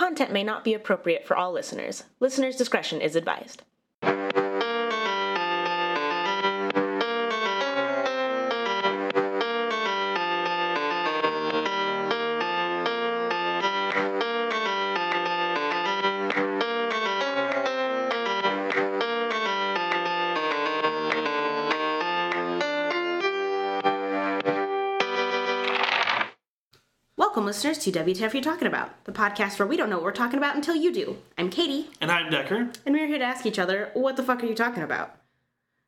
content may not be appropriate for all listeners. Listener's discretion is advised. Listeners, to WTF You're Talking About, the podcast where we don't know what we're talking about until you do. I'm Katie, And I'm Decker. and we're here to ask each other, what the fuck are you talking about?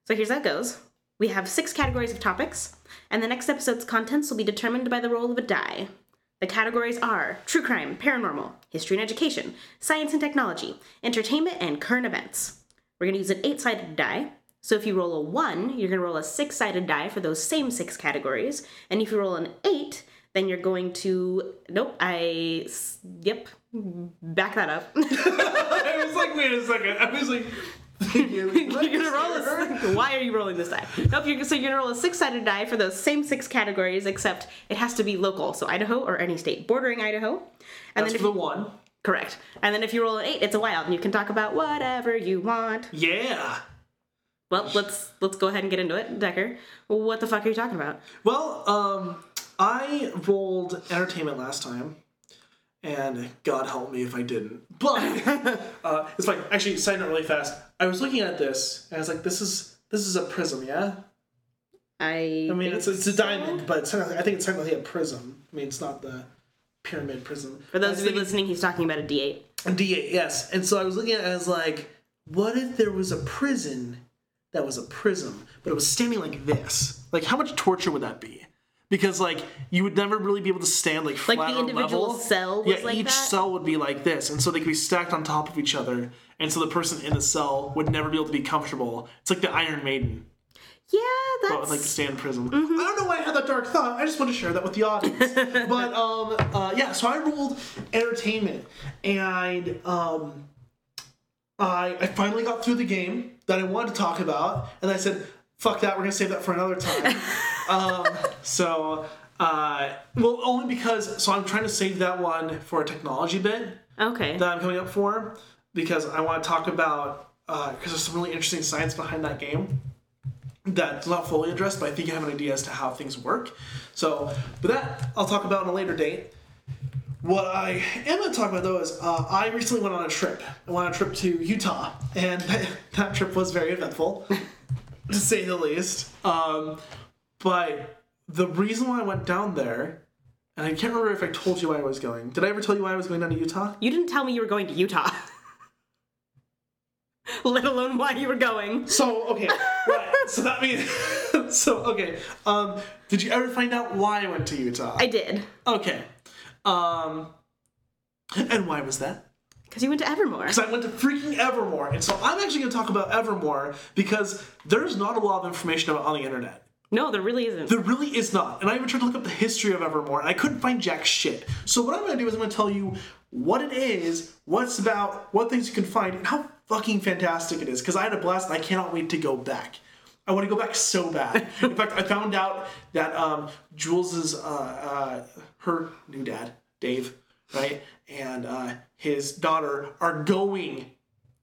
So here's how it goes. We have six categories of topics, and the next episode's contents will be determined by the roll of a die. The categories are true crime, paranormal, history and education, science and technology, entertainment, and current events. We're going to use an eight sided die. So if you roll a one, you're going to roll a six sided die for those same six categories. And if you roll an eight, then you're going to. Nope, i Yep. Back that up. I was like, wait a second. I was like, you're gonna roll a. Why are you rolling this die? Nope. You're, so you're gonna roll a six-sided die for those same six categories, except it has to be local, so Idaho or any state bordering Idaho. And that's then for if the one. correct. And then if you roll an eight, it's a wild, and you can talk about whatever you want. Yeah. Well, let's let's go ahead and get into it, Decker. What the fuck are you talking about? Well, um, I rolled entertainment last time, and God help me if I didn't. But uh, it's fine. Actually, side note really fast. I was looking at this, and I was like, this is this is a prism, yeah. I. I mean, it's it's a so. diamond, but it's I think it's technically a prism. I mean, it's not the pyramid prism. For those of you listening, he's talking about a D8. A D8, yes. And so I was looking at it as like, what if there was a prison that was a prism, but it was standing like this? Like, how much torture would that be? Because like you would never really be able to stand like flat Like the individual level. cell was yeah, like each that? cell would be like this, and so they could be stacked on top of each other, and so the person in the cell would never be able to be comfortable. It's like the Iron Maiden, Yeah, that's. with like the stand prism. Mm-hmm. I don't know why I had that dark thought. I just want to share that with the audience. but um, uh, yeah, so I ruled entertainment, and um, I I finally got through the game that I wanted to talk about, and I said, "Fuck that, we're gonna save that for another time." um, so. Uh, well, only because so I'm trying to save that one for a technology bit okay. that I'm coming up for because I want to talk about because there's some really interesting science behind that game that's not fully addressed, but I think you have an idea as to how things work. So, but that I'll talk about on a later date. What I am going to talk about though is uh, I recently went on a trip. I went on a trip to Utah, and that trip was very eventful, to say the least. Um, but the reason why I went down there, and I can't remember if I told you why I was going. Did I ever tell you why I was going down to Utah? You didn't tell me you were going to Utah. Let alone why you were going. So okay, right. So that means so okay. Um, did you ever find out why I went to Utah? I did. okay. Um, and why was that? Because you went to Evermore. Because I went to freaking Evermore, and so I'm actually going to talk about Evermore because there's not a lot of information about on the internet. No, there really isn't. There really is not. And I even tried to look up the history of Evermore, and I couldn't find jack shit. So what I'm going to do is I'm going to tell you what it is, what's about, what things you can find, and how fucking fantastic it is. Because I had a blast, and I cannot wait to go back. I want to go back so bad. In fact, I found out that um, Jules's uh, uh, her new dad, Dave, right, and uh, his daughter are going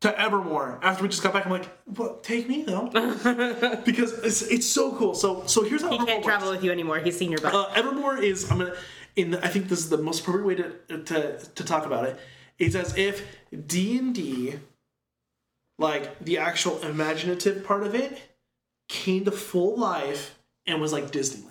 to Evermore after we just got back. I'm like, what? Take me though, because it's, it's so cool. So so here's how he Evermore can't works. travel with you anymore. He's seen your butt. Uh, Evermore is I'm gonna in I think this is the most appropriate way to to, to talk about it. It's as if D and D, like the actual imaginative part of it, came to full life and was like Disneyland.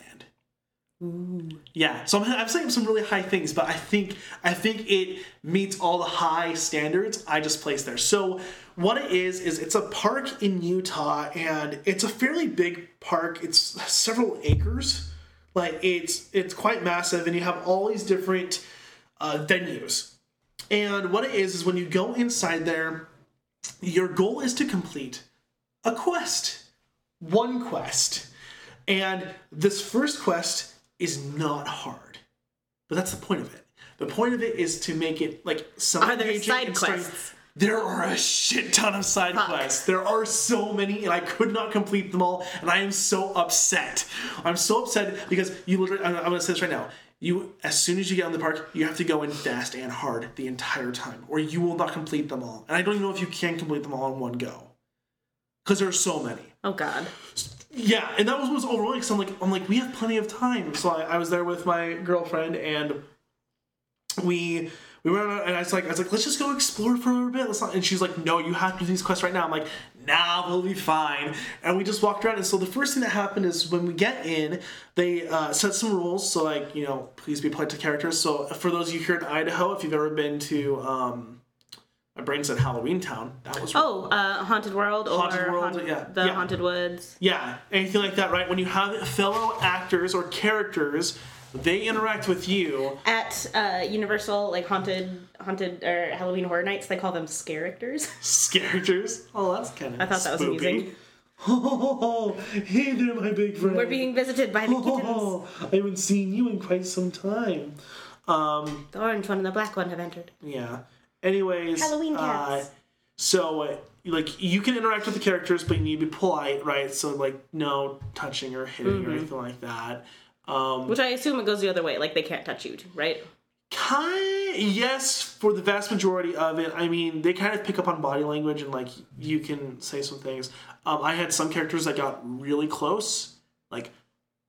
Yeah, so I'm, I'm saying some really high things, but I think I think it meets all the high standards I just placed there. So what it is is it's a park in Utah, and it's a fairly big park. It's several acres, like it's it's quite massive, and you have all these different uh, venues. And what it is is when you go inside there, your goal is to complete a quest, one quest, and this first quest is not hard, but that's the point of it. The point of it is to make it like some Are there side quests? There are a shit ton of side Fuck. quests. There are so many, and I could not complete them all, and I am so upset. I'm so upset because you literally. I'm, I'm gonna say this right now. you as soon as you get on the park, you have to go in fast and hard the entire time, or you will not complete them all. And I don't even know if you can complete them all in one go, because there are so many. Oh God. Yeah, and that was what was overwhelming. Cause I'm like, I'm like, we have plenty of time. So I, I was there with my girlfriend, and we we went out, and I was like, I was like, let's just go explore for a little bit. Let's not. And she's like, no, you have to do these quests right now. I'm like, nah, we'll be fine. And we just walked around. And so the first thing that happened is when we get in, they uh, set some rules. So like, you know, please be polite to characters. So for those of you here in Idaho, if you've ever been to um, my brain said Halloween Town. That was Oh, uh, Haunted World or Haunted World, Haunt- yeah, the yeah. Haunted Woods. Yeah, anything like that, right? When you have fellow actors or characters, they interact with you. At uh, Universal, like haunted, haunted or Halloween Horror Nights, they call them characters. Characters. Oh, that's kind of. I thought that was amusing. Oh, hey there, my big friend. We're being visited by the kittens. Oh, I haven't seen you in quite some time. Um, The orange one and the black one have entered. yeah. Anyways, Halloween uh, so, uh, like, you can interact with the characters, but you need to be polite, right? So, like, no touching or hitting Mm-hmm. or anything like that. Um, Which I assume it goes the other way, like they can't touch you, right? Kind yes, for the vast majority of it. I mean, they kind of pick up on body language and like you can say some things. Um, I had some characters that got really close, like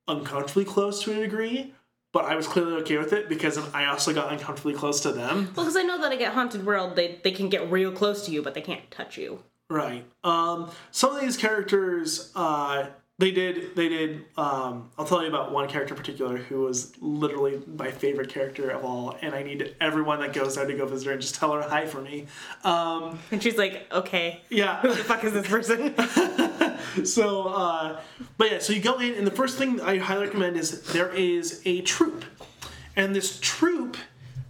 uncomfortably close to a degree, but I was clearly okay with it because I also got uncomfortably close to them. Well, because I know that I get Haunted World, they they can get real close to you, but they can't touch you. Right. Um, some of these characters, uh, they did, they did. Um, I'll tell you about one character in particular who was literally my favorite character of all, and I need everyone that goes there to go visit her and just tell her hi for me. Um, And she's like, okay, yeah. who the fuck is this person? so, uh, but yeah, so you go in, and the first thing I highly recommend is there is a troop, and this troop,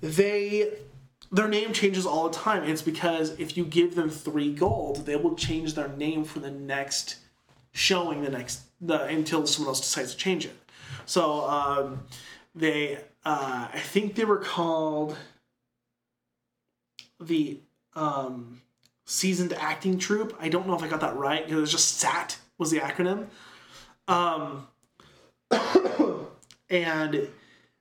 they their name changes all the time. It's because if you give them three gold, they will change their name for the next showing, the next the until someone else decides to change it. So um, they, uh, I think they were called the um, seasoned acting troupe. I don't know if I got that right. Because it was just SAT was the acronym. Um, and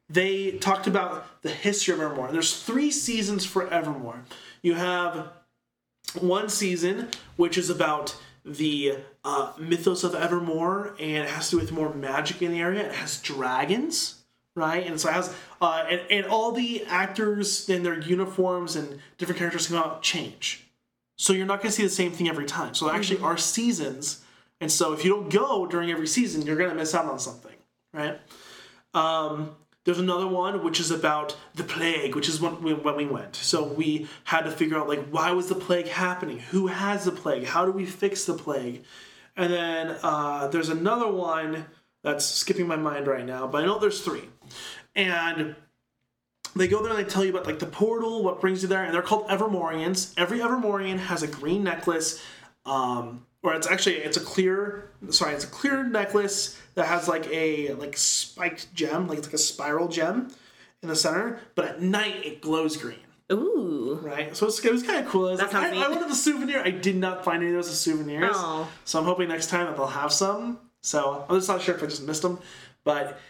they talked about the history of Evermore. There's three seasons for Evermore. You have one season which is about the uh, mythos of Evermore, and it has to do with more magic in the area. It has dragons, right? And so it has, uh, and, and all the actors in their uniforms and different characters come out change. So you're not going to see the same thing every time. So there actually are seasons, and so if you don't go during every season, you're going to miss out on something, right? Um, there's another one which is about the plague, which is when we, when we went. So we had to figure out like why was the plague happening? Who has the plague? How do we fix the plague? And then uh, there's another one that's skipping my mind right now, but I know there's three. And they go there and they tell you about like the portal, what brings you there, and they're called Evermorians. Every Evermorian has a green necklace, um, or it's actually it's a clear, sorry, it's a clear necklace that has like a like spiked gem, like it's like a spiral gem in the center, but at night it glows green. Ooh. Right, so it's, it was kind of cool. I, was That like, sounds I, I wanted a souvenir. I did not find any of those as souvenirs, Oh. so I'm hoping next time that they'll have some. So I'm just not sure if I just missed them, but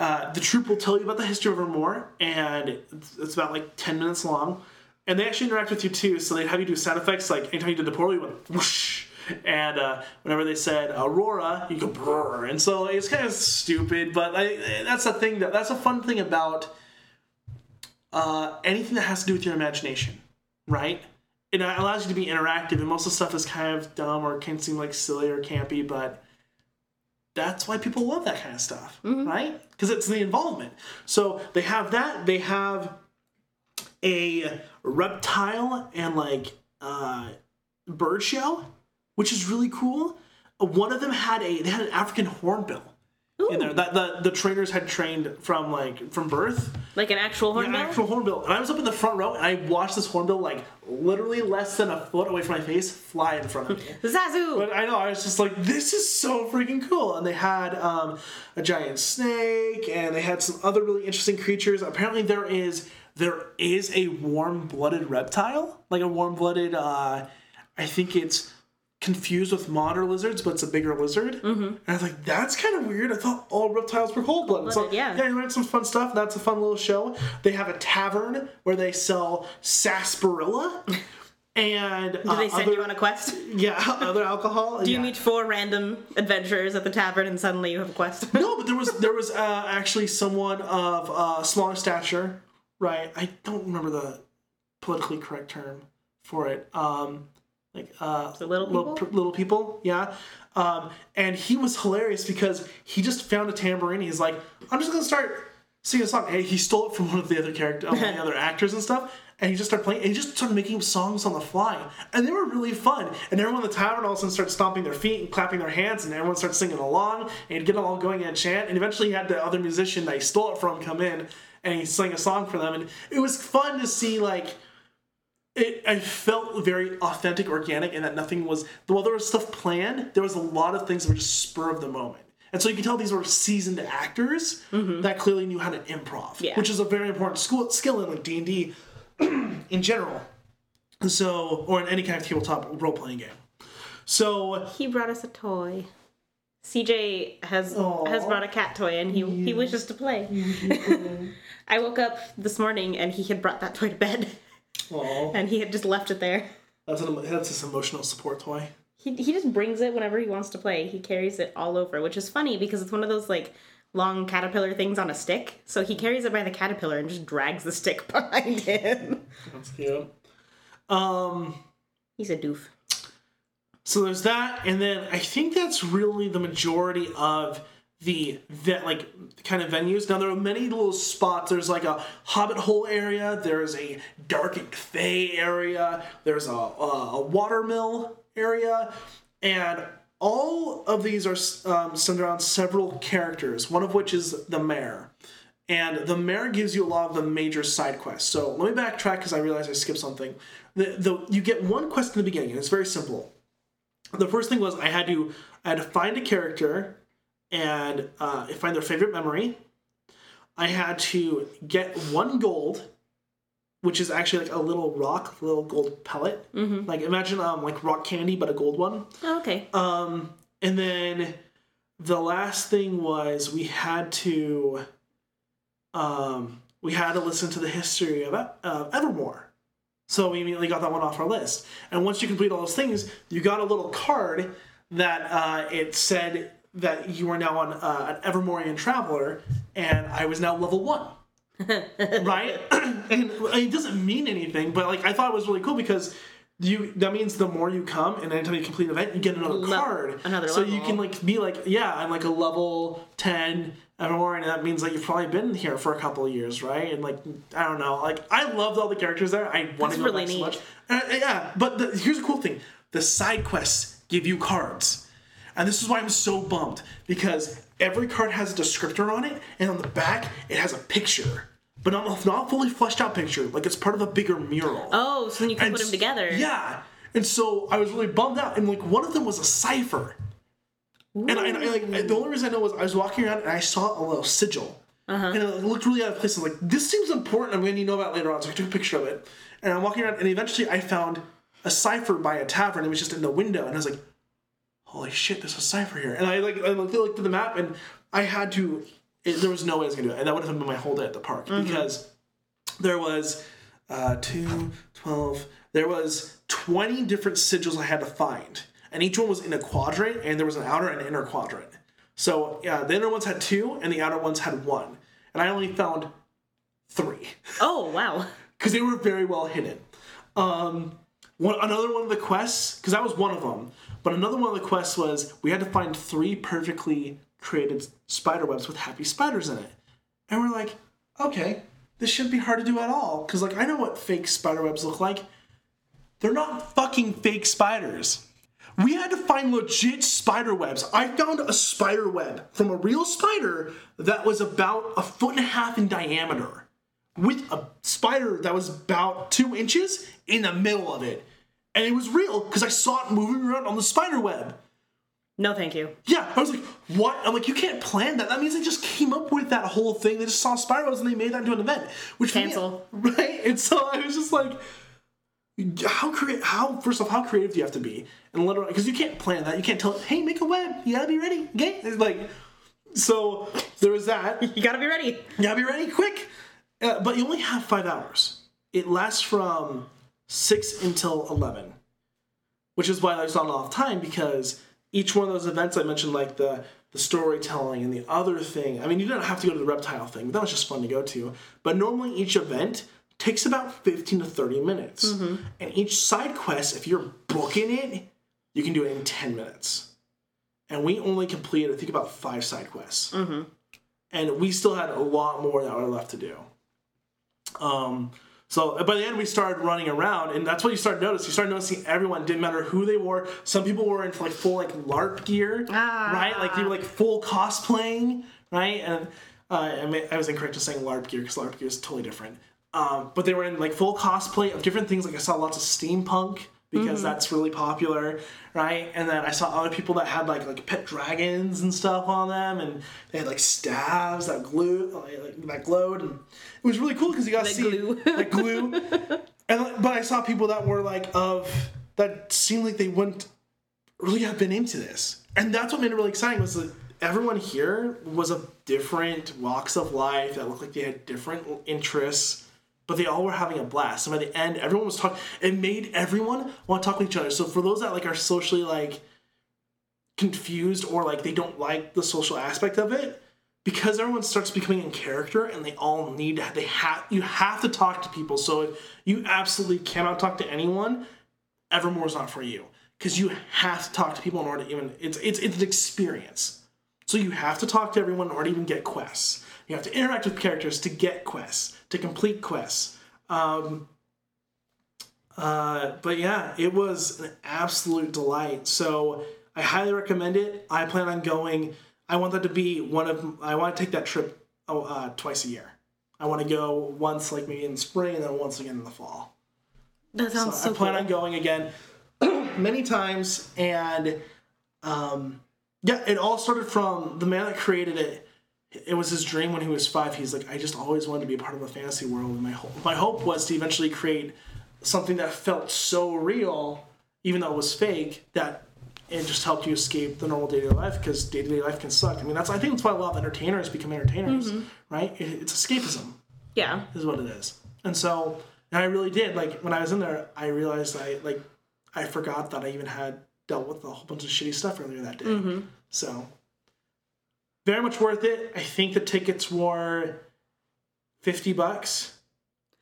uh, the troop will tell you about the history of Evermore, and it's, it's about like 10 minutes long. And they actually interact with you too, so they have you do sound effects. Like anytime you did the portal, you went whoosh, and uh, whenever they said Aurora, you go brrr. And so it's kind of stupid, but I, that's the thing that that's a fun thing about uh, anything that has to do with your imagination, right? It allows you to be interactive, and most of the stuff is kind of dumb or can seem like silly or campy, but that's why people love that kind of stuff, right? Because it's the involvement. So they have that. They have a reptile and like uh, bird show, which is really cool. Uh, One of them had a they had an African hornbill in there that the the trainers had trained from like from birth. Like an actual hornbill? An actual hornbill. And I was up in the front row and I watched this hornbill like literally less than a foot away from my face fly in front of me. Zazu! But I know, I was just like, this is so freaking cool. And they had um, a giant snake, and they had some other really interesting creatures. Apparently, there is there is a warm blooded reptile, like a warm blooded. Uh, I think it's confused with monitor lizards, but it's a bigger lizard. Mm-hmm. And I was like, that's kind of weird. I thought all reptiles were cold blooded. So yeah. yeah, you learned some fun stuff. That's a fun little show. They have a tavern where they sell sarsaparilla. And Do they send you on a quest? yeah, other alcohol. Do yeah. you meet four random adventurers at the tavern and suddenly you have a quest? No, but there was there was uh, actually someone of uh, smaller stature, right? I don't remember the politically correct term for it. Um, like uh, So little little, people? p- little people, yeah. Um, and he was hilarious because he just found a tambourine. He's like, I'm just gonna start singing a song. And he stole it from one of the other character, one of the other actors and stuff. And he just started playing. And he just started making songs on the fly, and they were really fun. And everyone in the tavern all of a sudden started stomping their feet and clapping their hands, and everyone started singing along. And he'd get them all going and chant. And eventually, he had the other musician that he stole it from come in, and he sang a song for them. And it was fun to see like it I felt very authentic, organic, and that nothing was while there was stuff planned, there was a lot of things that were just spur of the moment. And so you can tell these were seasoned actors mm-hmm. that clearly knew how to improv, Yeah. which is a very important school, skill in like D and D in general. So, or in any kind of tabletop role playing game. So, he brought us a toy. CJ has Aw. has brought a cat toy and he he wishes to play. I woke up this morning and he had brought that toy to bed aw, and he had just left it there. that's an that's this emotional support toy. He he just brings it whenever he wants to play. He carries it all over, which is funny because it's one of those like long caterpillar things on a stick. So he carries it by the caterpillar and just drags the stick behind him. That's cute. Um. He's a doof. So there's that, and then I think that's really the majority of the that like kind of venues. Now there are many little spots. There's like a Hobbit Hole area. There's a Darkened Fey area. There's a, a, a watermill area, and all of these are um, centered around several characters. One of which is the mayor. And the mayor gives you a lot of the major side quests. So let me backtrack because I realized I skipped something. The, the, you get one quest in the beginning, and it's very simple the first thing was I had to I had to find a character and uh, find their favorite memory. I had to get one gold, which is actually like a little rock, a little gold pellet. Mm-hmm. Like imagine um like rock candy, but a gold one. Oh, okay. Um, and then the last thing was we had to um we had to listen to the history of uh, Evermore. So we immediately got that one off our list. And once you complete all those things, you got a little card that uh, it said that you are now on uh, an Evermorean Traveler, and I was now level one. right? and it doesn't mean anything, but like I thought it was really cool because you that means the more you come and anytime you complete an event, you get another Le- card. another so you can like be like, yeah, I'm like a level ten Evermore, and that means like you've probably been here for a couple of years, right? And like I don't know, like I loved all the characters there. I want That's to go really back so much. And, uh, yeah, but the, here's a cool thing: the side quests give you cards, and this is why I'm so bummed because every card has a descriptor on it, and on the back it has a picture, but not not fully fleshed out picture. Like it's part of a bigger mural. Oh, so then you can And put them together. Yeah. And so I was really bummed out. And like one of them was a cipher. And I, and I like the only reason I know was I was walking around and I saw a little sigil. Uh-huh. And it looked really out of place. I was like, this seems important. I'm going to need to know about it later on. So I took a picture of it. And I'm walking around and eventually I found a cipher by a tavern. It was just in the window. And I was like, holy shit, there's a cipher here. And I like I looked, looked at the map and I had to, it, there was no way I was to do it. And that would have been my whole day at the park because there was uh, 2, 12, there was 20 different sigils I had to find. And each one was in a quadrant, and there was an outer and inner quadrant. So yeah, the inner ones had two, and the outer ones had one. And I only found three Oh, wow. because they were very well hidden. Um, one, another one of the quests, because that was one of them, but another one of the quests was we had to find three perfectly created spider webs with happy spiders in it. And we're like, okay, this shouldn't be hard to do at all, because like I know what fake spider webs look like. They're not fucking fake spiders. We had to find legit spider webs. I found a spider web from a real spider that was about a foot and a half in diameter with a spider that was about two inches in the middle of it. And it was real because I saw it moving around on the spider web. No, thank you. Yeah, I was like, what? I'm like, you can't plan that. That means they just came up with that whole thing. They just saw spider webs and they made that into an event. Which for me- Cancel. right? And so I was just like, how create how first off how creative do you have to be and literally because you can't plan that you can't tell hey make a web you gotta be ready okay It's like so there was that You gotta be ready. you gotta be ready quick uh, but you only have five hours it lasts from six until 11 which is why there's not enough time because each one of those events i mentioned like the the storytelling and the other thing i mean you don't have to go to the reptile thing but that was just fun to go to. But normally each event takes about 15 to 30 minutes. And each side quest if you're booking it you can do it in 10 minutes. And we only completed i think about five side quests. And we still had a lot more that were left to do. Um, so by the end, we started running around, and that's what you started noticing. You started noticing everyone didn't matter who they were. Some people were in like full like LARP gear, Ah. right? Like they were like full cosplaying, right? And uh, I, mean, I was incorrect in saying LARP gear because LARP gear is totally different. Um, but they were in like full cosplay of different things. Like I saw lots of steampunk because mm-hmm. that's really popular, right? And then I saw other people that had like like pet dragons and stuff on them, and they had like staves that glue like, that glowed, and it was really cool because you got to see glue. that glue. and but I saw people that were like of that seemed like they wouldn't really have been into this, and that's what made it really exciting was that everyone here was of different walks of life that looked like they had different interests but they all were having a blast. And by the end, everyone was talking. It made everyone want to talk with each other. So for those that like are socially like confused or like they don't like the social aspect of it, because everyone starts becoming in character and they all need to, they have you have to talk to people. So if you absolutely cannot talk to anyone, Evermore's not for you because you have to talk to people in order to even it's it's it's an experience. So you have to talk to everyone in order to even get quests. You have to interact with characters to get quests, to complete quests. Um, uh, but yeah, it was an absolute delight. So I highly recommend it. I plan on going. I want that to be one of. I want to take that trip oh, uh, twice a year. I want to go once, like maybe in spring, and then once again in the fall. That sounds so, I plan cool. on going again many times, and um, yeah, it all started from the man that created it. It was his dream when he was five. He's like, I just always wanted to be a part of a fantasy world, and my hope, my hope was to eventually create something that felt so real, even though it was fake, that it just helped you escape the normal day-to-day life because day-to-day life can suck. I mean, that's I think that's why a lot of entertainers become entertainers, mm-hmm. right? It, it's escapism Yeah. is what it is. And so, and I really did. Like when I was in there, I realized I like I forgot that I even had dealt with a whole bunch of shitty stuff earlier that day. Mm-hmm. So, very much worth it. I think the tickets were fifty bucks.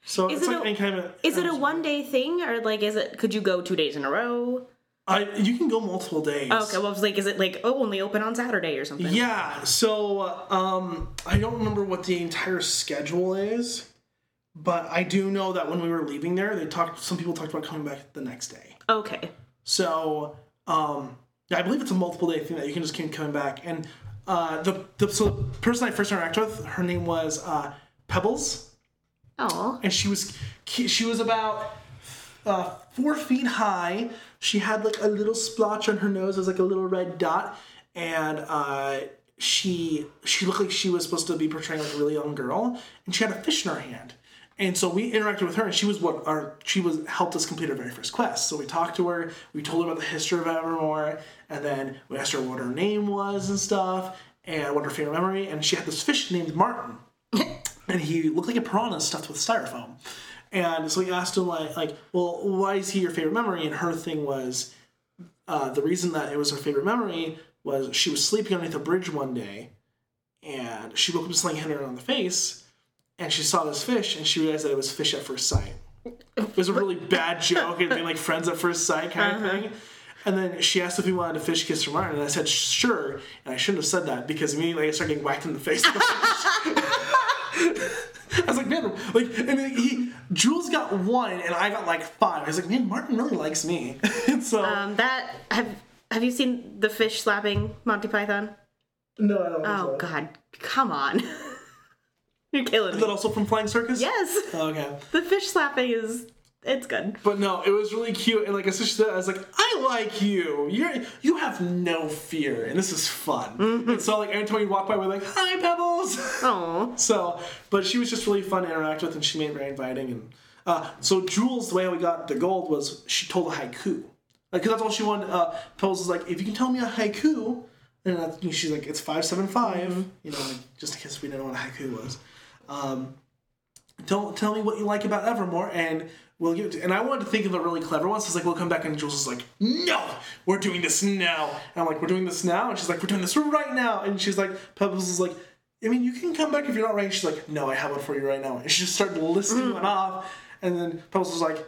So Is it's it like a- any kind of. Is it a one day thing or like is it could you go two days in a row? I you can go multiple days. Okay, well I was like, is it like oh only open on Saturday or something? Yeah, so um, I don't remember what the entire schedule is, but I do know that when we were leaving there, they talked. Some people talked about coming back the next day. Okay. So um, I believe it's a multiple day thing that you can just keep coming back. And uh, the, the so the person I first interacted with, her name was uh, Pebbles, Oh. and she was she was about uh, four feet high. She had like a little splotch on her nose. It was like a little red dot, and uh, she she looked like she was supposed to be portraying like a really young girl, and she had a fish in her hand. And so we interacted with her, and she was what our she was helped us complete our very first quest. So we talked to her, we told her about the history of Evermore, and then we asked her what her name was and stuff, and what her favorite memory. And she had this fish named Martin and he looked like a piranha stuffed with styrofoam. And so we asked him like, like, well, why is he your favorite memory? And her thing was, uh, the reason that it was her favorite memory was she was sleeping underneath a bridge one day, and she woke up to something hitting her on the face, and she saw this fish, and she realized that it was fish at first sight. It was a really bad joke, and being like friends at first sight kind of thing. And then she asked if we wanted to fish kiss her Martin, and I said sure. And I shouldn't have said that because immediately I started getting whacked in the face. with the fish. I was like, man, like, and then he, Jules got one, and I got like five. I was like, man, Martin really likes me. and so, Um that have have you seen the fish slapping Monty Python? no, I don't. Oh god. Come on. You're killing Is that me. also from Flying Circus? Yes. Okay. The fish slapping is it's good. But no, it was really cute, and like as soon as she said, it, I was like, I like you. You're you have no fear, and this is fun. And so like every time we walk by, we're like, hi, Pebbles. Oh. So, but she was just really fun to interact with, and she made it very inviting. And Uh, so Jules, the way we got the gold was she told a haiku, like 'cause that's all she wanted. Uh, Pebbles was like, if you can tell me a haiku, and that's, she's like, it's five seven five. You know, like, just in case we didn't know what a haiku was. Um, don't tell me what you like about Evermore, and we'll give it. To, and I wanted to think of a really clever one. So it's like we'll come back, and Jules is like, "No, we're doing this now." And I'm like, "We're doing this now," and she's like, "We're doing this right now." And she's like, Pebbles is like, "I mean, you can come back if you're not ready." She's like, "No, I have one for you right now." And she just started listing one off, and then Pebbles was like,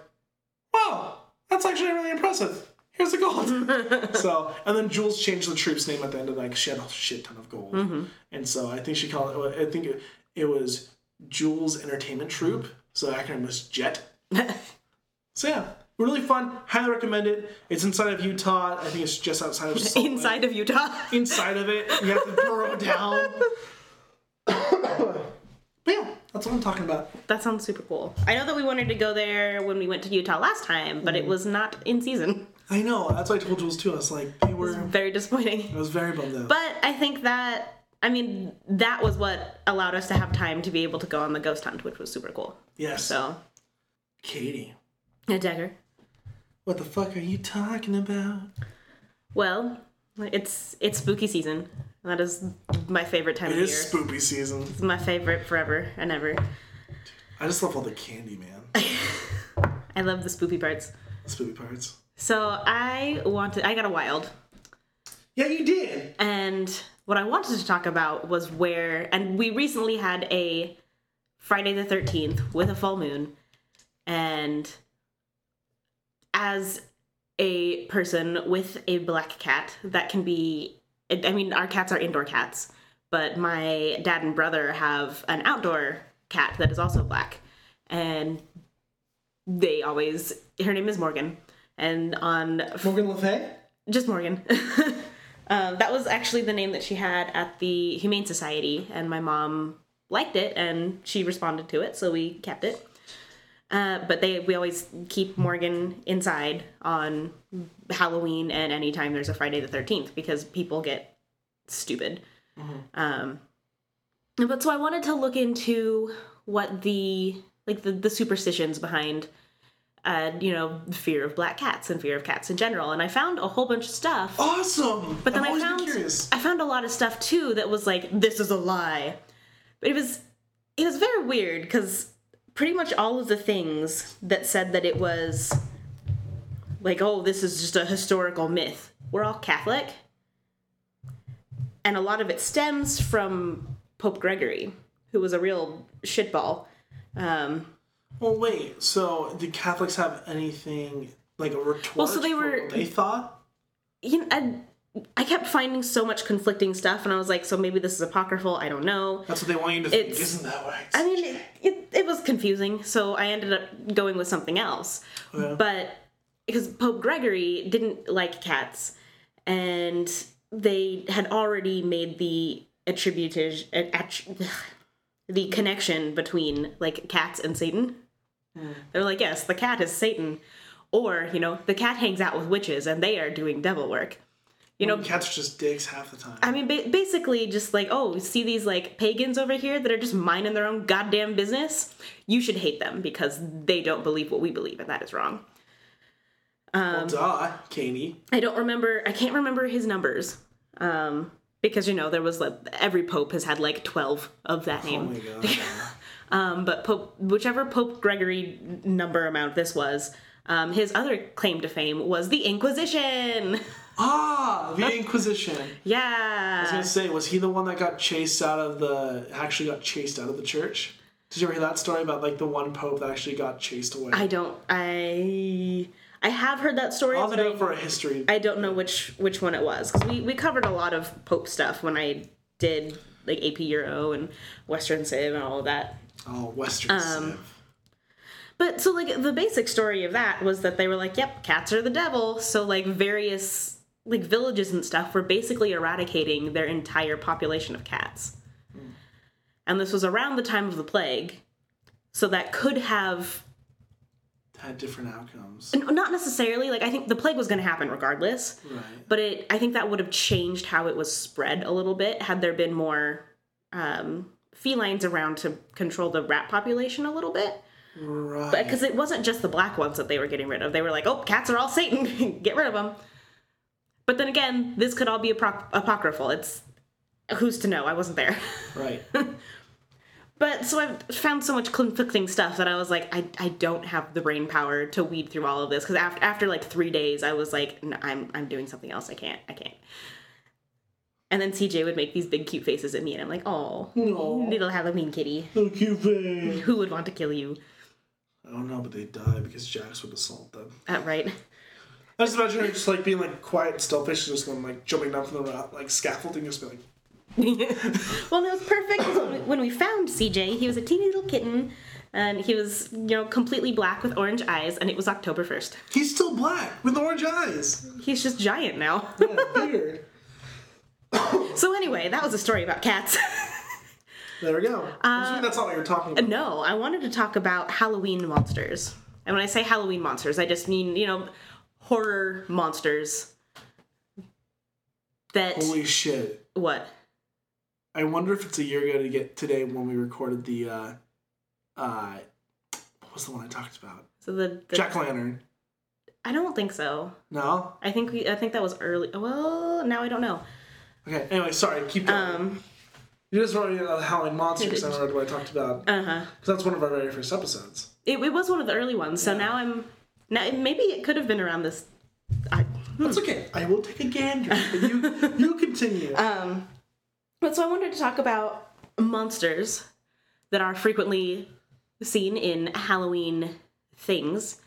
"Wow, that's actually really impressive." Here's the gold. so, and then Jules changed the troop's name at the end of that because she had a shit ton of gold. And so I think she called it, I think it, it was Jules Entertainment Troop. So the acronym was JET. so yeah, really fun. Highly recommend it. It's inside of Utah. I think it's just outside of Salt Lake. Inside of Utah. Inside of it, you have to burrow down. but yeah, that's what I'm talking about. That sounds super cool. I know that we wanted to go there when we went to Utah last time, but it mm. was not in season. I know. That's why I told Jules too. I was like, they were. Very disappointing. I was very bummed out. But I think that I mean that was what allowed us to have time to be able to go on the ghost hunt, which was super cool. yes. So, Katie, a dagger. what the fuck are you talking about? Well, it's it's spooky season. That is my favorite time It of year. It is spooky season. It's my favorite forever and ever. I just love all the candy, man. I love the spooky parts. Spooky parts. So I wanted I got a wild Yeah, you did. and what I wanted to talk about was where and we recently had a Friday the 13th with a full moon and as a person with a black cat that can be I mean our cats are indoor cats but my dad and brother have an outdoor cat that is also black and they always her name is Morgan and on Morgan Le Fay? just Morgan. um, that was actually the name that she had at the Humane Society, and my mom liked it and she responded to it, so we kept it. Uh, but they we always keep Morgan inside on Halloween and anytime there's a Friday the Thirteenth because people get stupid. Um, but so I wanted to look into what the like the, the superstitions behind uh, you know, fear of black cats and fear of cats in general. And I found a whole bunch of stuff. Awesome. But then I found curious. I found a lot of stuff too that was like this is a lie. But it was it was very weird because pretty much all of the things that said that it was like oh this is just a historical myth we're all Catholic. And a lot of it stems from Pope Gregory, who was a real shitball. Um, Well, wait. So, did Catholics have anything like a retort? Well, so they were- they thought. you know, I, I kept finding so much conflicting stuff, and I was like, so maybe this is apocryphal. I don't know. That's what they want you to think. It's- Isn't that right? I mean, it, it, it was confusing, so I ended up going with something else. Yeah. But because Pope Gregory didn't like cats, and they had already made the attributage, attr- the connection between like cats and Satan. They're like, yes, the cat is Satan, or you know, the cat hangs out with witches, and they are doing devil work. You know, Cats are just dicks half the time. I mean, ba- basically, just like, oh, see these like pagans over here that are just minding their own goddamn business? You should hate them because they don't believe what we believe, and that is wrong. well, duh, Katie. I don't remember, I can't remember his numbers. Um, because, you know, there was like, every pope has had like 12 of that Oh name. Um, but Pope, whichever Pope Gregory number amount this was, um, his other claim to fame was the Inquisition. ah, the Inquisition. Yeah. I was gonna say, was he the one that got chased out of the? Actually, got chased out of the church. Did you ever hear that story about like the one pope that actually got chased away? I don't. I I have heard that story, I'll but do I, it for a history. I don't know which which one it was because we we covered a lot of Pope stuff when I did like AP Euro and Western Civ and all of that. Oh, Western Um, But so like the basic story of that was that they were like, "Yep, cats are the devil." So like various like villages and stuff were basically eradicating their entire population of cats. And this was around the time of the plague. So that could have Had different outcomes. not necessarily like I think the plague was going to happen regardless. Right. but it i think that would have changed how it was spread a little bit had there been more um, felines around to control the rat population a little bit Right. because it wasn't just the black ones that they were getting rid of. They were like, "Oh, cats are all Satan, get rid of them." But then again, this could all be apoc- apocryphal. It's who's to know? I wasn't there. right. But so I've found so much conflicting stuff that I was like, I, I don't have the brain power to weed through all of this because after after like three days, I was like, no, I'm I'm doing something else. I can't. I can't. And then CJ would make these big cute faces at me, and I'm like, oh, little Halloween kitty, So cute face. who would want to kill you? I don't know, but they die because Jax would assault them. Uh, right? I just imagine her just like being like quiet and still fish just like jumping down from the like scaffolding, just be like, well, it was perfect when we- when we found CJ. He was a teeny little kitten, and he was you know completely black with orange eyes, and it was October first. he's still black with orange eyes. He's just giant now. Yeah, weird. so anyway, that was a story about cats. There we go. I'm that's not what you're talking about. No, I wanted to talk about Halloween monsters. And when I say Halloween monsters, I just mean, you know, horror monsters that Holy shit. what? I wonder if it's a year ago to get today when we recorded the uh uh what was the one I talked about? So the, the Jack Lantern. I don't think so. No? I think we I think that was early. Well, now I don't know. Okay, anyway, sorry, keep going. Um you just wrote me about the Halloween monsters, I know what I talked about. uh-huh. Because that's one of our very first episodes. It, it was one of the early ones. So now I'm now maybe it could have been around this I, That's okay. I will take a gander. You you continue. Um, but so I wanted to talk about monsters that are frequently seen in Halloween things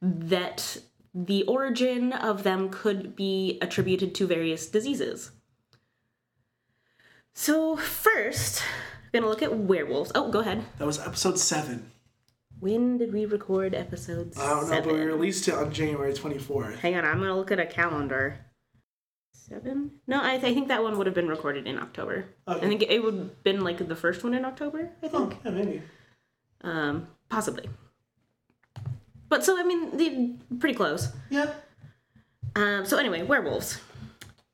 that the origin of them could be attributed to various diseases. So first, I'm gonna look at werewolves. Oh, go ahead. that was episode seven. When did we record episode I don't know, seven? but we released it on January twenty fourth. Hang on, I'm gonna look at a calendar. Seven? No, I, th- I think that one would have been recorded in October. Okay. I think it would have been like the first one in October. I think, Oh, yeah, maybe. um, possibly. But so I mean, they pretty close. Yeah. Um, so anyway, werewolves.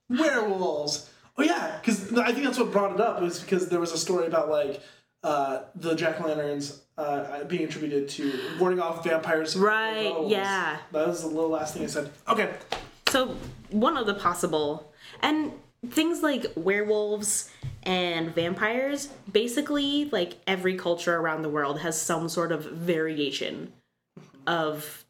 werewolves. Oh yeah, because I think that's what brought it up was because there was a story about like uh, the jack o' lanterns uh, being attributed to warding off vampires. Right, werewolves. yeah. That was the little last thing I said. Okay. So one of the possible and things like werewolves and vampires, basically like every culture around the world has some sort of variation of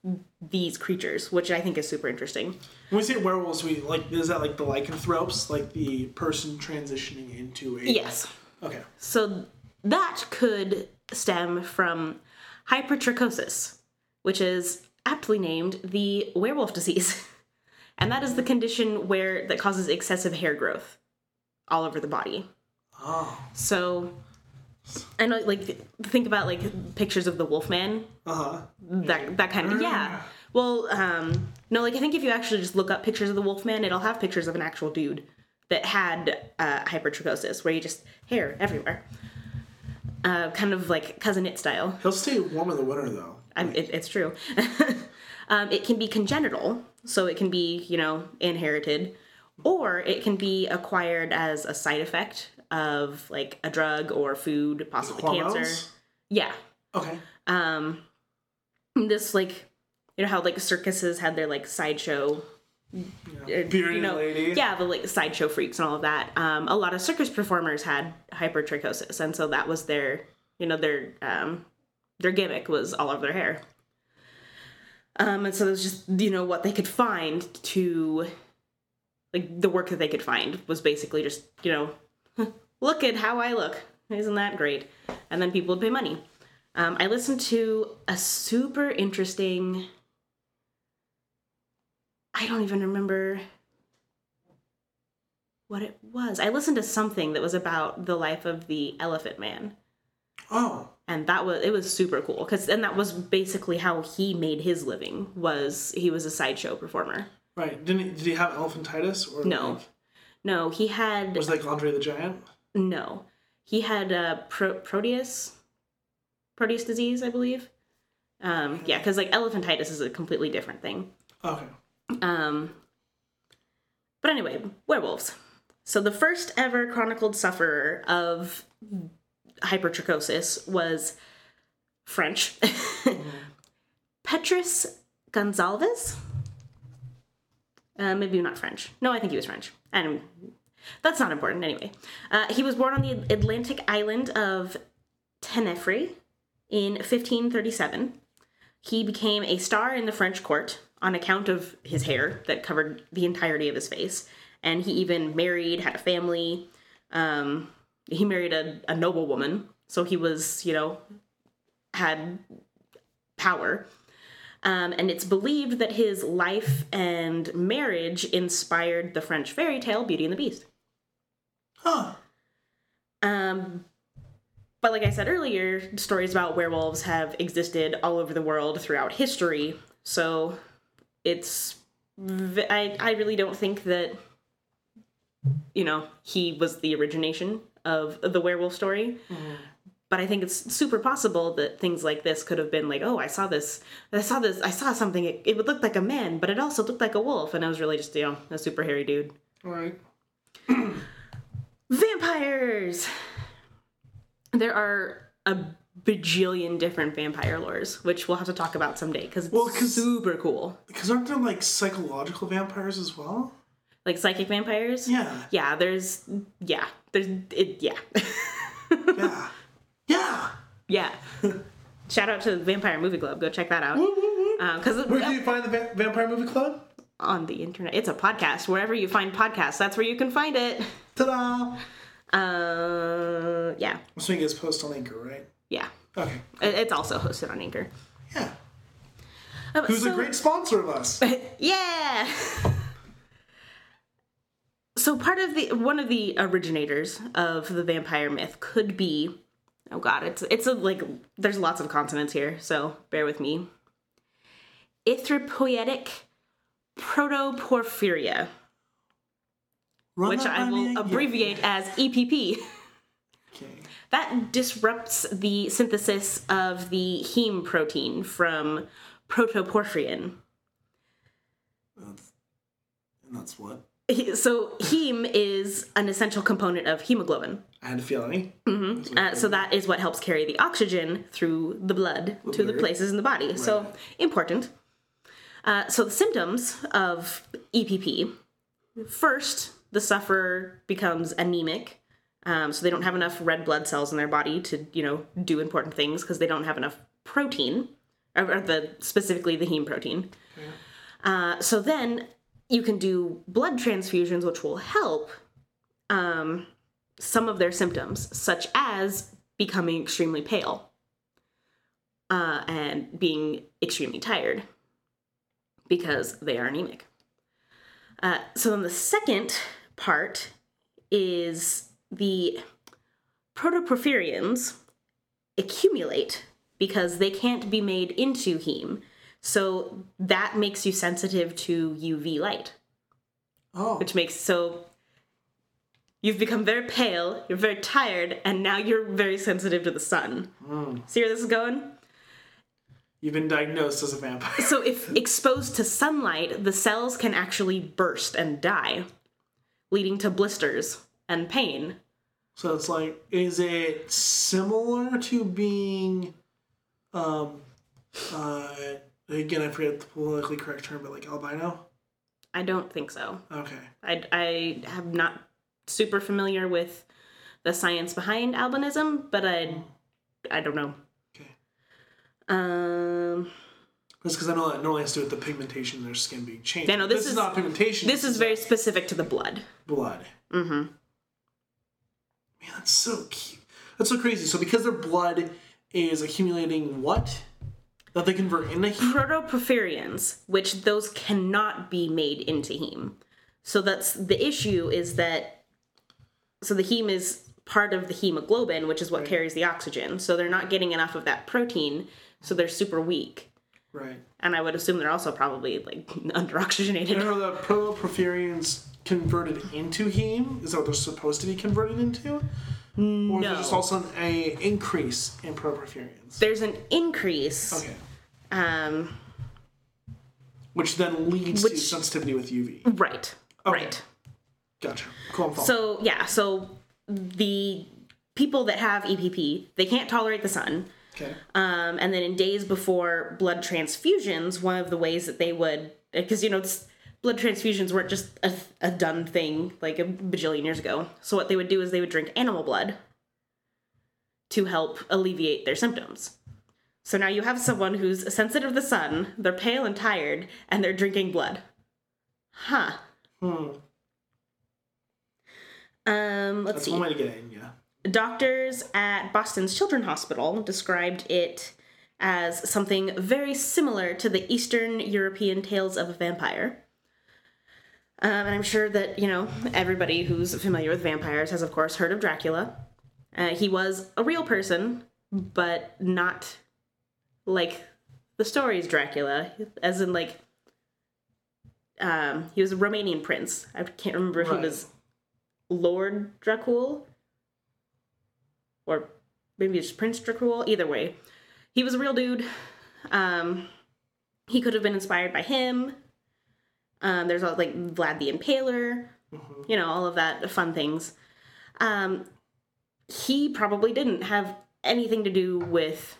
these creatures, which I think is super interesting. When we say werewolves, we like is that like the lycanthropes, like the person transitioning into a Yes. Okay. So that could stem from hypertrichosis, which is aptly named the werewolf disease. And that is the condition where that causes excessive hair growth all over the body. Oh. So I know like think about like pictures of the Wolfman, Uh huh. that that kind of yeah. Well, um no, like I think if you actually just look up pictures of the Wolfman, it'll have pictures of an actual dude that had uh, hypertrichosis, where you just hair everywhere, uh, kind of like Cousin Itt style. He'll stay warm in the winter though. I'm, it, it's true. um, it can be congenital, so it can be you know inherited, or it can be acquired as a side effect of like a drug or food, possibly Hormones? cancer. Yeah. Okay. Um, this like you know how like circuses had their like sideshow uh, Bearded you know, lady. Yeah, the like sideshow freaks and all of that. Um, a lot of circus performers had hypertrichosis, and so that was their, you know, their um, their gimmick was all of their hair. Um, and so it was just you know what they could find to, like the work that they could find was basically just you know, look at how I look, isn't that great? And then people would pay money. Um, I listened to a super interesting. I don't even remember what it was. I listened to something that was about the life of the Elephant Man, Oh. and that was it was super cool because and that was basically how he made his living was he was a sideshow performer. Right. Didn't he, did he have elephantitis or No. like, No, he had was like Andre the Giant? no, he had uh, pro- Proteus, Proteus disease, I believe. Um, yeah, because like elephantitis is a completely different thing. Okay. Um, but anyway, werewolves. So the first ever chronicled sufferer of hypertrichosis was French. Petrus Gonzalez. Uh, maybe not French. No, I think he was French. And that's not important anyway. Uh, he was born on the Atlantic island of Tenerife in 1537. He became a star in the French court on account of his hair that covered the entirety of his face. And he even married, had a family. Um, he married a, a noblewoman. So he was, you know, had power. Um, and it's believed that his life and marriage inspired the French fairy tale Beauty and the Beast. Huh. Um, but like I said earlier, stories about werewolves have existed all over the world throughout history. So it's I I really don't think that you know he was the origination of the werewolf story. Mm-hmm. But I think it's super possible that things like this could have been like, oh, I saw this, I saw this, I saw something. It, it would look like a man, but it also looked like a wolf, and I was really just you know a super hairy dude. All right. Vampires! There are a bajillion different vampire lores, which we'll have to talk about someday because it's Well, 'cause- super cool. Because aren't there like psychological vampires as well? Like psychic vampires? Yeah. Yeah, there's, yeah, there's, it, yeah. Yeah. yeah. yeah. Shout out to the Vampire Movie Club. Go check that out. Because Where do you find the Va- Vampire Movie Club? on the internet, it's a podcast. Wherever you find podcasts, that's where you can find it. Ta-da! Uh, yeah, I'm assuming it's post on Anchor, right? Yeah. Okay. It- It's also hosted on Anchor. Yeah. Uh, Who's so- a great sponsor of us? yeah. So part of the one of the originators of the vampire myth could be oh god, it's it's a like there's lots of consonants here, so bear with me. Erythropoietic protoporphyria, Run which I will again. abbreviate as EPP. That disrupts the synthesis of the heme protein from protoporphyrin. That's, that's what? So heme is an essential component of hemoglobin. I had a feeling. Uh, so that is what helps carry the oxygen through the blood to the places in the body. So important. Uh, so the symptoms of EPP first, the sufferer becomes anemic. Um, so they don't have enough red blood cells in their body to, you know, do important things because they don't have enough protein, or, the specifically the heme protein. Uh, so then you can do blood transfusions, which will help um, some of their symptoms, such as becoming extremely pale uh, and being extremely tired because they are anemic. Uh, so then the second part is the protoporphyrins accumulate because they can't be made into heme. So that makes you sensitive to UV light Oh. which makes so you've become very pale, you're very tired, and now you're very sensitive to the sun. Hmm. See where this is going? You've been diagnosed as a vampire. So if exposed to sunlight, the cells can actually burst and die, leading to blisters and pain. So it's like, is it similar to being, um, uh, again, I forget the politically correct term, but like albino? I don't think so. Okay. I, I am not super familiar with the science behind albinism, but I I don't know. Okay. Um, That's because I know that normally has to do with the pigmentation in their skin being changed. Yeah, no, this is- not pigmentation. this is very specific to the blood. blood. Mm-hmm. Man, that's so cute. That's so crazy. So because their blood is accumulating what? That they convert into heat? protoporphyrins, which those cannot be made into heme. So that's the issue is that so the heme is part of the hemoglobin, which is what carries the oxygen. So they're not getting enough of that protein, so they're super weak. Right. And I would assume they're also probably like under oxygenated. are the protoporphyrins converted into heme? Is that what they're supposed to be converted into? Or is there just also an a increase in protoporphyrins? There's an increase. Okay. Um Which then leads to sensitivity with UV. right. Okay. Right. Gotcha. Cool. So yeah, so the people that have EPP, they can't tolerate the sun. Okay. Um, and then in days before blood transfusions, one of the ways that they would, because you know, blood transfusions weren't just a, a done thing like a bajillion years ago. So what they would do is they would drink animal blood to help alleviate their symptoms. So now you have someone who's sensitive to the sun, they're pale and tired, and they're drinking blood. Huh. Hmm. Um, let's That's see. one way to get in. Yeah. Doctors at Boston's Children's Hospital described it as something very similar to the Eastern European tales of a vampire. Um, and I'm sure that, you know, everybody who's familiar with vampires has, of course, heard of Dracula. Uh, he was a real person, but not like the stories Dracula, as in, like, um, he was a Romanian prince. I can't remember if Right. he was Lord Dracul or maybe it's Prince Dracul. Either way, he was a real dude. Um, he could have been inspired by him. Um, there's all like Vlad the Impaler, you know, all of that fun things. Um, he probably didn't have anything to do with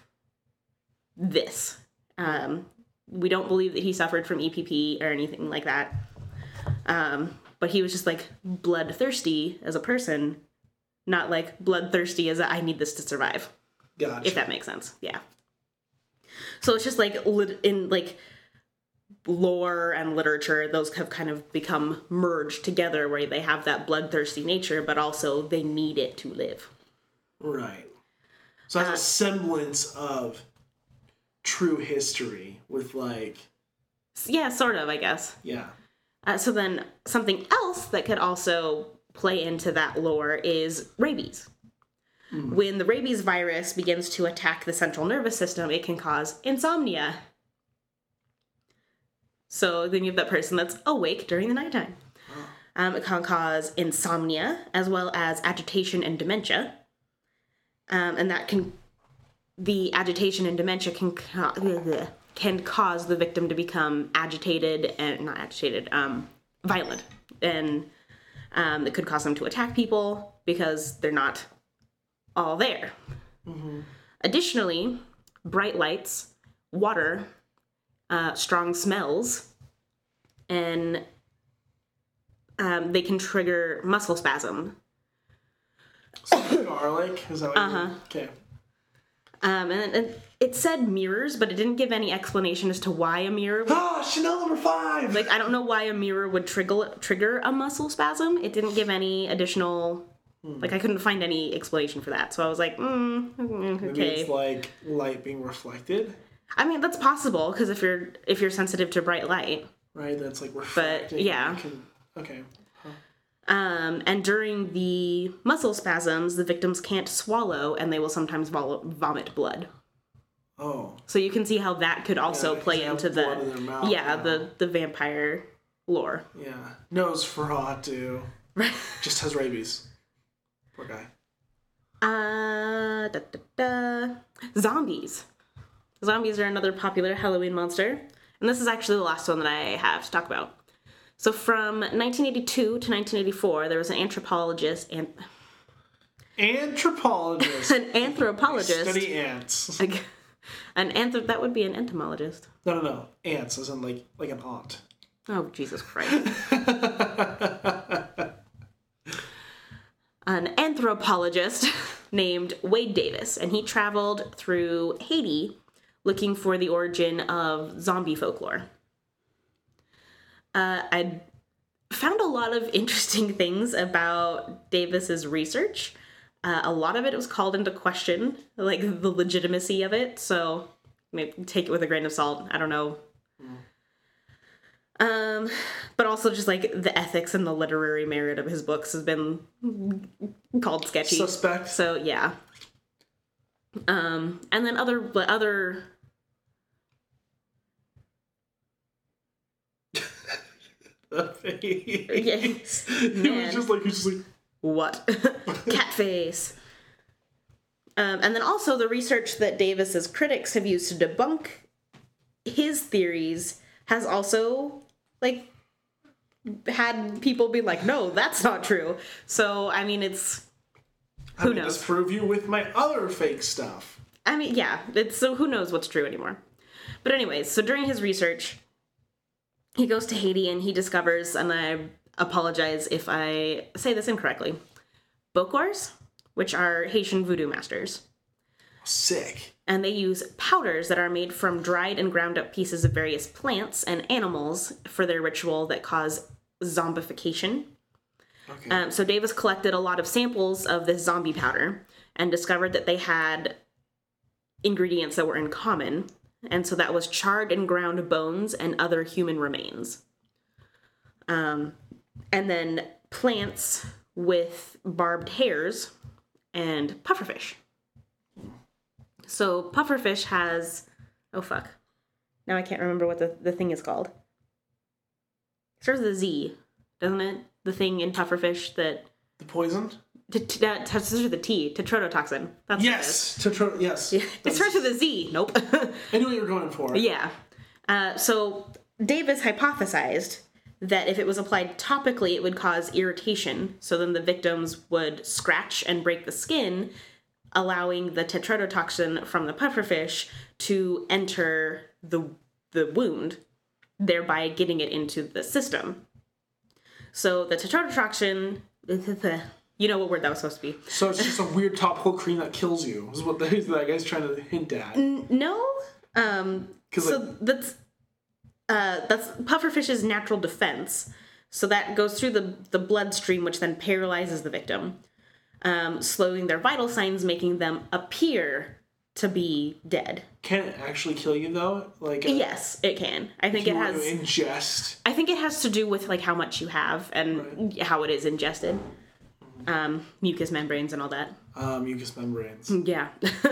this. Um, we don't believe that he suffered from EPP or anything like that. Um, but he was just like bloodthirsty as a person, not like bloodthirsty as a, I need this to survive Gotcha. if that makes sense. Yeah. So it's just like in like lore and literature, those have kind of become merged together where they have that bloodthirsty nature, but also they need it to live. Right. So it Uh, a semblance of true history with like Yeah, sort of, I guess. yeah. Uh, so then something else that could also play into that lore is rabies. When the rabies virus begins to attack the central nervous system, it can cause insomnia. So then you have that person that's awake during the nighttime. Um, it can cause insomnia as well as agitation and dementia. Um, and that can, the agitation and dementia can can cause the victim to become agitated and not agitated, um, violent, and um, it could cause them to attack people because they're not all there. Additionally, bright lights, water, uh, strong smells, and um, they can trigger muscle spasm. So garlic is that what Uh-huh. you Okay. Um, and, and it said mirrors, but it didn't give any explanation as to why a mirror. Would, Ah, Chanel number five. like, I don't know why a mirror would trigger trigger a muscle spasm. It didn't give any additional. Like, I couldn't find any explanation for that. So I was like, mm, mm, Maybe okay. it's like light being reflected, I mean, that's possible because if you're if you're sensitive to bright light. right? That's like reflecting. yeah. Can- okay. Um, and during the muscle spasms, the victims can't swallow, and they will sometimes vol- vomit blood. Oh. So you can see how that could also because play into the blood in their mouth yeah now. the the vampire lore. Yeah. Nosferatu. Right. Just has rabies. Poor guy. Uh, da, da, da. Zombies. Zombies are another popular Halloween monster, and this is actually the last one that I have to talk about. So from 1982 to 1984, there was an anthropologist and Anthropologist. an anthropologist. Study ants. An anthrop that would be an entomologist. No, no, no. Ants, as in like like an aunt. Oh Jesus Christ! an anthropologist named Wade Davis, and he traveled through Haiti looking for the origin of zombie folklore. Uh, I found a lot of interesting things about Davis's research. Uh, a lot of it was called into question, like the legitimacy of it. So maybe take it with a grain of salt. I don't know. Um, but also just like the ethics and the literary merit of his books has been called sketchy. Suspect. So yeah. Um, and then other but other The face. Yes. He was just like, he was just like, what cat face. Um, and then also the research that Davis's critics have used to debunk his theories has also like had people be like, no, that's not true. So I mean, it's Who may knows? disprove you with my other fake stuff. I mean, yeah, it's so who knows what's true anymore. But anyways, so during his research, he goes to Haiti and he discovers, and I apologize if I say this incorrectly, Bokors, which are Haitian voodoo masters. Sick. And they use powders that are made from dried and ground up pieces of various plants and animals for their ritual that cause zombification. Okay. Um, so Davis collected a lot of samples of this zombie powder and discovered that they had ingredients that were in common. And so that was charred and ground bones and other human remains. Um, and then plants with barbed hairs and pufferfish. So pufferfish has oh fuck. Now I can't remember what the, the thing is called. It starts with a Z, doesn't it? The thing in pufferfish that the poison? t- t- that starts with a T, tetrodotoxin. That's Yes. To try, yes. is. It starts with a Z. Nope. I knew what you were going for. yeah. Uh, so Davis hypothesized that if it was applied topically, it would cause irritation. So then the victims would scratch and break the skin, allowing the tetrodotoxin from the pufferfish to enter the the wound, thereby getting it into the system. So the tetrodotoxin, you know what word that was supposed to be. So it's just a weird topical cream that kills you. Is what the, that guy's trying to hint at. No. Um so like- that's uh that's pufferfish's natural defense. So that goes through the the bloodstream which then paralyzes the victim. Um, slowing their vital signs, making them appear to be dead. Can it actually kill you though? Like uh, Yes, it can. I think you it has to ingest. I think it has to do with like how much you have and how it is ingested. Um, mucous membranes and all that. Uh, mucous membranes. Yeah.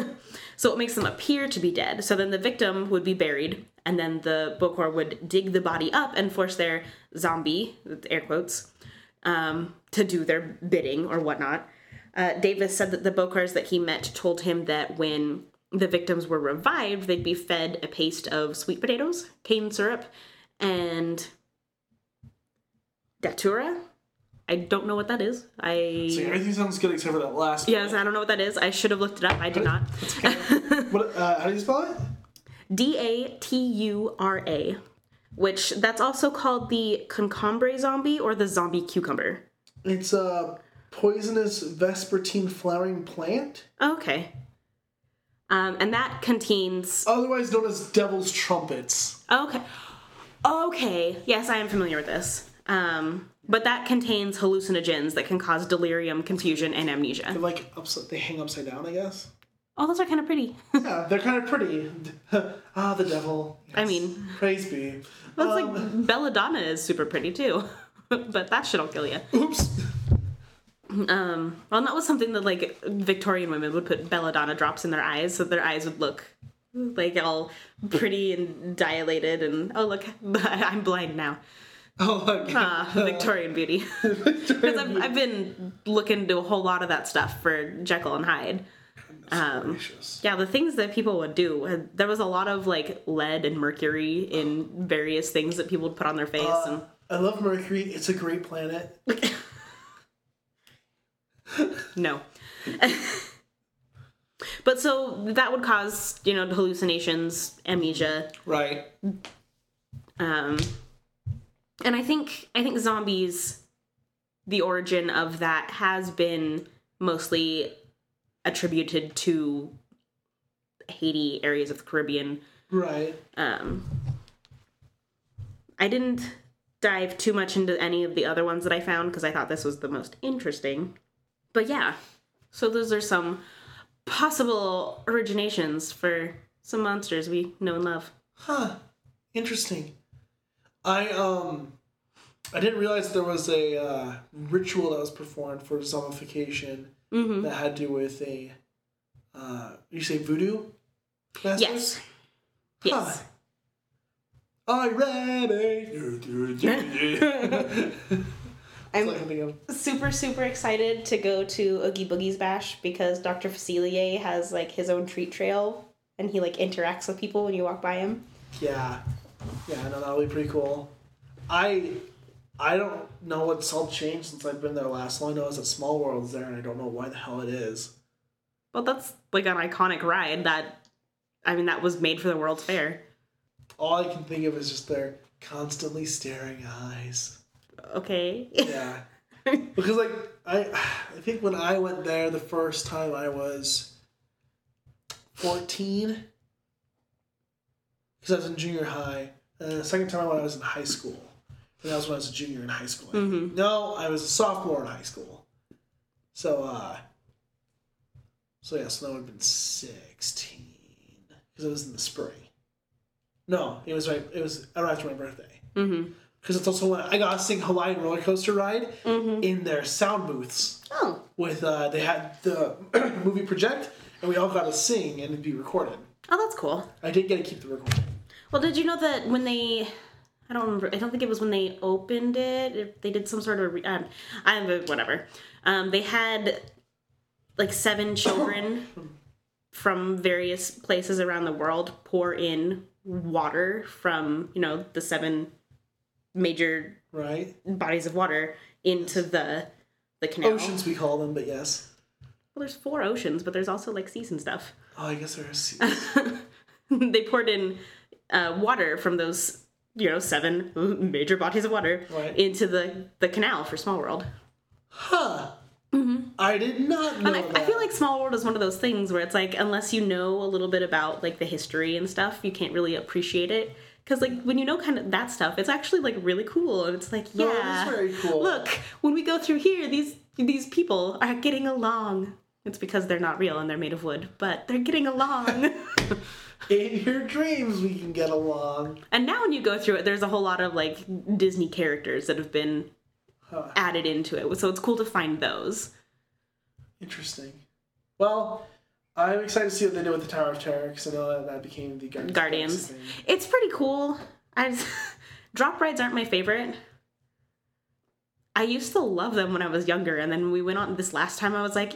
so it makes them appear to be dead. So then the victim would be buried, and then the Bokor would dig the body up and force their zombie, air quotes, um, to do their bidding or whatnot. Uh, Davis said that the Bokors that he met told him that when the victims were revived, they'd be fed a paste of sweet potatoes, cane syrup, and datura. I don't know what that is. I So everything sounds good except for that last. yes, I don't know what that is. I should have looked it up. I did not. What? Uh, how do you spell it? D A T U R A, which that's also called the concombre zombie or the zombie cucumber. It's a poisonous vespertine flowering plant, Okay. Um, and that contains. otherwise known as devil's trumpets. Okay. Okay. Yes, I am familiar with this. Um, but that contains hallucinogens that can cause delirium, confusion, and amnesia. They're like upside, they hang upside down, I guess. Oh, those are kind of pretty. Yeah, they're kind of pretty. ah, the devil. I mean- praise be. That's Um, like Belladonna is super pretty too, but that shit'll kill you. Oops. Um, well, that was something that like Victorian women would put belladonna drops in their eyes, so their eyes would look like all pretty and dilated. And oh look, I'm blind now. Oh, look. Ah, Victorian beauty. Because I've, I've been looking into a whole lot of that stuff for Jekyll and Hyde. Um, yeah, the things that people would do. uh, There was a lot of like lead and mercury in various things that people would put on their face, and I love Mercury. It's a great planet. No. but so that would cause, you know, hallucinations, amnesia. Right. Um and I think I think zombies the origin of that has been mostly attributed to Haiti areas of the Caribbean. Right. Um I didn't dive too much into any of the other ones that I found because I thought this was the most interesting. But yeah, so those are some possible originations for some monsters we know and love. Huh. Interesting. I um I didn't realize there was a uh, ritual that was performed for zombification Mm-hmm. that had to do with a uh you say voodoo? Yes. Yes. I'm Like, I think of- super super excited to go to Oogie Boogie's Bash because Dr. Facilier has like his own treat trail and he like interacts with people when you walk by him. Yeah. Yeah, I know that'll be pretty cool. I I don't know what's all changed since I've been there last. All I know is that Small World's there and I don't know why the hell it is. Well, that's like an iconic ride that, I mean, that was made for the World's Fair. All I can think of is just their constantly staring eyes. Okay. Yeah. because like I I think when I went there the first time I was 14 because I was in junior high. And the second time I went I was in high school. And that was when I was a junior in high school. Mhm. No, I was a sophomore in high school. So uh so yeah, so that would have been 16 because it was in the spring. No, it was right it was right after my birthday mm-hmm. because it's also when I got to sing Hawaiian roller coaster ride Mm-hmm. in their sound booths Oh. with uh, they had the movie project and we all got to sing and it'd be recorded. Oh, that's cool. I did get to keep the recording. Well, did you know that when they, I don't remember, I don't think it was when they opened it, if they did some sort of, um, I whatever. Um, they had like seven children from various places around the world pour in water from, you know, the seven major Right? bodies of water into the the canal. Oceans we call them, but yes. Well, there's four oceans, but there's also like seas and stuff. Oh, I guess there's. they poured in uh, water from those you know seven major bodies of water Right. into the the canal for Small World. huh. I did not know And I, that. I feel like Small World is one of those things where it's like unless you know a little bit about like the history and stuff, you can't really appreciate it. Because like when you know kind of that stuff, it's actually like really cool, and it's like No, it yeah, very cool. look when we go through here, these these people are getting along. It's because they're not real and they're made of wood, but they're getting along. in your dreams we can get along. And now when you go through it, there's a whole lot of like Disney characters that have been Huh. added into it. So it's cool to find those. Interesting. Well, I'm excited to see what they do with the Tower of Terror because I know that, that became the Guardians. Guardians. It's pretty cool. I just, drop rides aren't my favorite. I used to love them when I was younger, and then we went on this last time. I was like,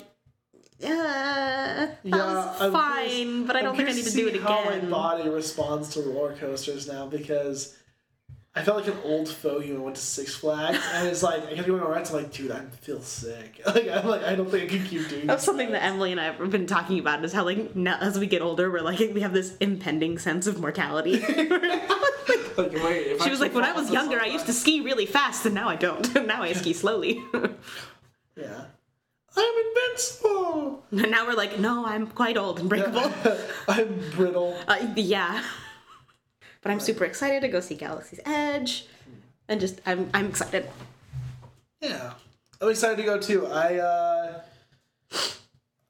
Uh, yeah, that was fine, but I don't think I need curious to do it see How my body responds to roller coasters now because I felt like an old fogey when I went to Six Flags, and it's like I kept going on rides. I'm like, dude, I feel sick. Like I'm like, I don't think I can keep doing. That's this something that. Emily and I have been talking about is how like now as we get older, we're like we have this impending sense of mortality. Like, wait, if She was like, when I was off younger, I used to ski really fast, and now I don't. now I ski slowly. Yeah. I'm invincible. and now we're like, no, I'm quite old and breakable. I'm brittle. Uh, yeah. But I'm super excited to go see Galaxy's Edge, and just I'm I'm excited. Yeah, I'm excited to go too. I, uh,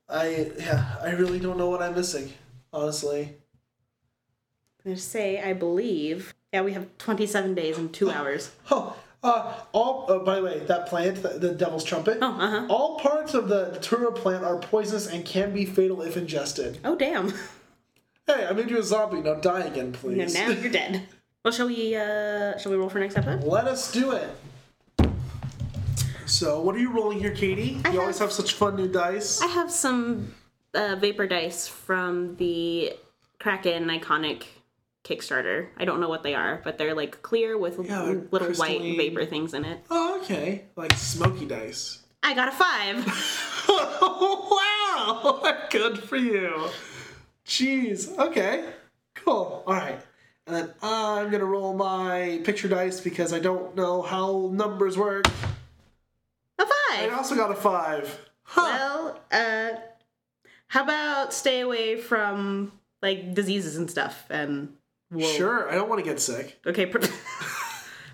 I, yeah, I really don't know what I'm missing, honestly. I'm gonna say I believe. Yeah, we have 27 days and two hours. Oh, uh, all. Uh, by the way, that plant, the, the Devil's Trumpet. Oh, uh huh. All parts of the Datura plant are poisonous and can be fatal if ingested. Oh damn. Hey, I made you a zombie. Now die again, please. now you're dead. Well, shall we? uh Shall we roll for next episode? Let us do it. So, what are you rolling here, Katie? I you always have such fun new dice. I have some uh, vapor dice from the Kraken iconic Kickstarter. I don't know what they are, but they're like clear with Yeah, little white vapor things in it. Oh, okay. Like smoky dice. I got a five. wow! Good for you. Jeez. Okay. Cool. All right. And then I'm gonna roll my picture dice because I don't know how numbers work. A five. I also got a five. Huh. Well, uh, how about stay away from like diseases and stuff and we'll... Sure. I don't want to get sick. Okay. Per-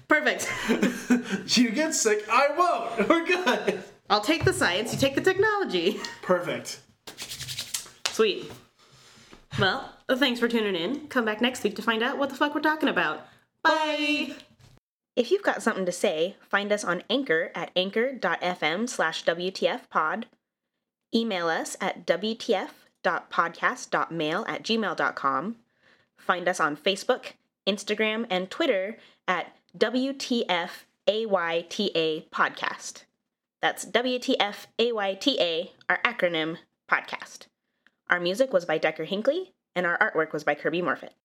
Perfect. You get sick, I won't. We're good. I'll take the science. You take the technology. Perfect. Sweet. Well, thanks for tuning in. Come back next week to find out what the fuck we're talking about. Bye. If you've got something to say, find us on Anchor at anchor.fm slash WTFpod. Email us at WTF.podcast.mail at gmail.com. Find us on Facebook, Instagram, and Twitter at WTF AYTA Podcast. That's WTF AYTA, our acronym, podcast. Our music was by Decker Hinckley, and our artwork was by Kirby Morfitt.